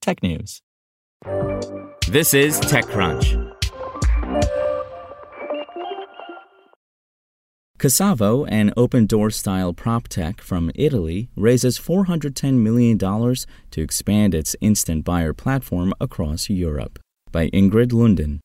technews. This is TechCrunch. Casavo, an Opendoor style prop tech from Italy, raises $410 million to expand its instant buyer platform across Europe. By Ingrid Lunden.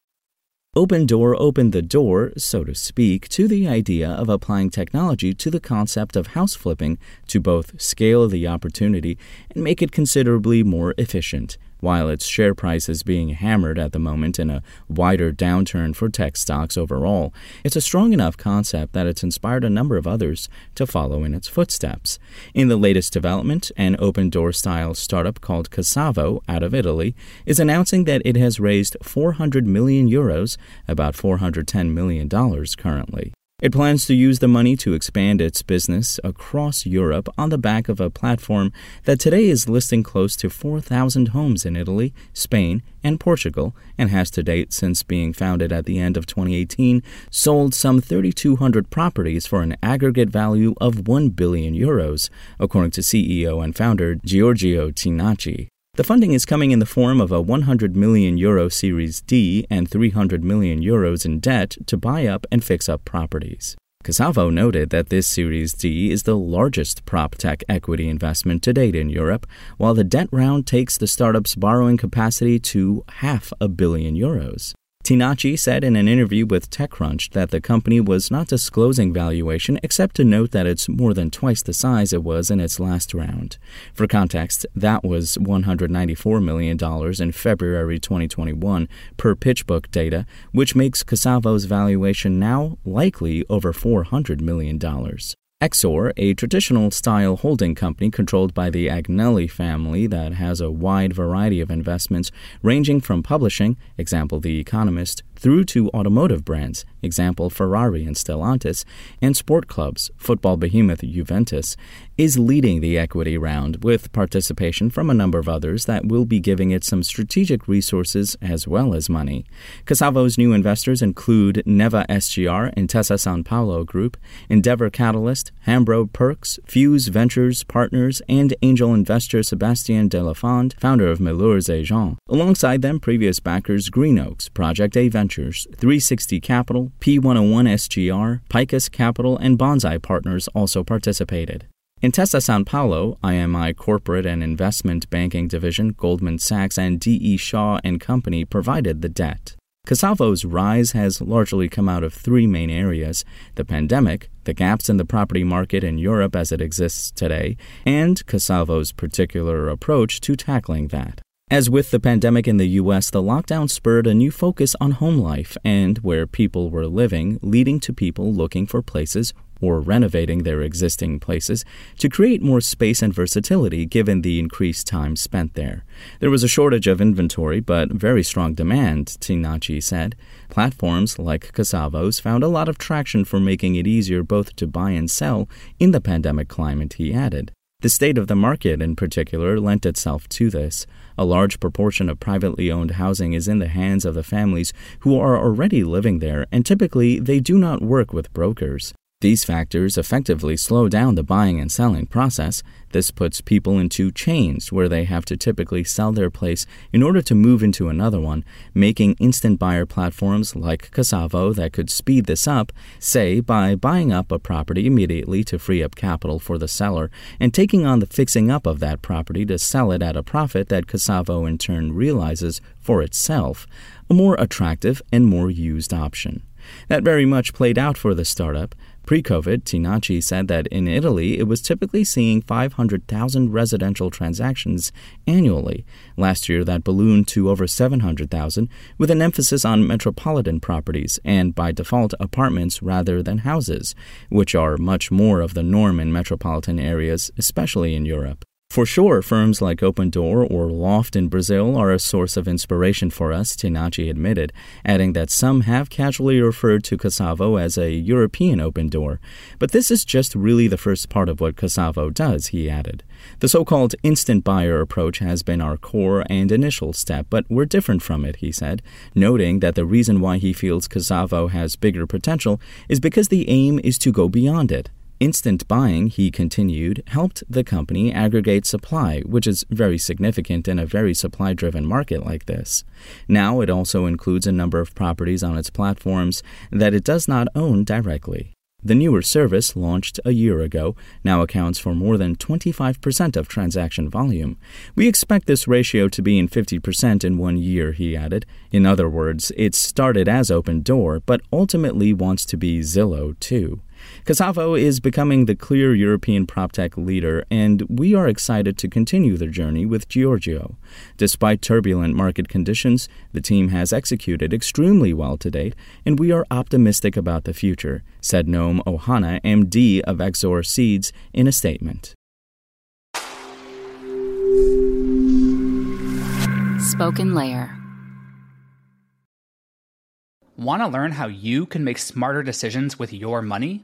Opendoor opened the door, so to speak, to the idea of applying technology to the concept of house flipping to both scale the opportunity and make it considerably more efficient. While its share price is being hammered at the moment in a wider downturn for tech stocks overall, it's a strong enough concept that it's inspired a number of others to follow in its footsteps. In the latest development, an Opendoor style startup called Casavo out of Italy is announcing that it has raised 400 million euros, about 410 million dollars currently. It plans to use the money to expand its business across Europe on the back of a platform that today is listing close to 4,000 homes in Italy, Spain, and Portugal, and has to date, since being founded at the end of 2018, sold some 3,200 properties for an aggregate value of 1 billion euros, according to CEO and founder Giorgio Tinacci. The funding is coming in the form of a 100 million euro Series D and 300 million euros in debt to buy up and fix up properties. Casavo noted that this Series D is the largest prop tech equity investment to date in Europe, while the debt round takes the startup's borrowing capacity to half a billion euros. Tinacci said in an interview with TechCrunch that the company was not disclosing valuation except to note that it's more than twice the size it was in its last round. For context, that was $194 million in February 2021 per PitchBook data, which makes Casavo's valuation now likely over $400 million. Exor, a traditional style holding company controlled by the Agnelli family that has a wide variety of investments ranging from publishing, example The Economist, through to automotive brands, example Ferrari and Stellantis, and sport clubs, football behemoth Juventus, is leading the equity round with participation from a number of others that will be giving it some strategic resources as well as money. Casavo's new investors include Neva SGR Intesa Sanpaolo Group, Endeavor Catalyst, Hambro Perks, Fuse Ventures Partners, and angel investor Sebastien Delafond, founder of Meilleurs Agents. Alongside them, previous backers Greenoaks, Project A 360 Capital, P101 SGR, Picus Capital, and Bonsai Partners also participated. Intesa Sanpaolo, IMI Corporate and Investment Banking Division, Goldman Sachs, and D.E. Shaw and Company provided the debt. Casavo's rise has largely come out of three main areas the pandemic, the gaps in the property market in Europe as it exists today, and Casavo's particular approach to tackling that. As with the pandemic in the US, the lockdown spurred a new focus on home life and where people were living, leading to people looking for places or renovating their existing places to create more space and versatility given the increased time spent there. There was a shortage of inventory, but very strong demand, Tinacci said. Platforms like Casavo's found a lot of traction for making it easier both to buy and sell in the pandemic climate, he added. The state of the market, in particular, lent itself to this. A large proportion of privately owned housing is in the hands of the families who are already living there, and typically they do not work with brokers. These factors effectively slow down the buying and selling process. This puts people into chains where they have to typically sell their place in order to move into another one, making instant buyer platforms like Casavo that could speed this up, say by buying up a property immediately to free up capital for the seller and taking on the fixing up of that property to sell it at a profit that Casavo in turn realizes for itself, a more attractive and more used option. That very much played out for the startup. Pre COVID, Tinacci said that in Italy it was typically seeing 500,000 residential transactions annually. Last year, that ballooned to over 700,000, with an emphasis on metropolitan properties and, by default, apartments rather than houses, which are much more of the norm in metropolitan areas, especially in Europe. For sure, firms like Opendoor or Loft in Brazil are a source of inspiration for us, Tinacci admitted, adding that some have casually referred to Casavo as a European Opendoor. But this is just really the first part of what Casavo does, he added. The so called instant buyer approach has been our core and initial step, but we're different from it, he said, noting that the reason why he feels Casavo has bigger potential is because the aim is to go beyond it. Instant buying, he continued, helped the company aggregate supply, which is very significant in a very supply driven market like this. Now it also includes a number of properties on its platforms that it does not own directly. The newer service, launched a year ago, now accounts for more than 25% of transaction volume. We expect this ratio to be in 50% in one year, he added. In other words, it started as Opendoor, but ultimately wants to be Zillow too. Casavo is becoming the clear European PropTech leader, and we are excited to continue their journey with Giorgio. Despite turbulent market conditions, the team has executed extremely well to date, and we are optimistic about the future, said Noam Ohana, MD of Exor Seeds, in a statement. SpokenLayer. Want to learn how you can make smarter decisions with your money?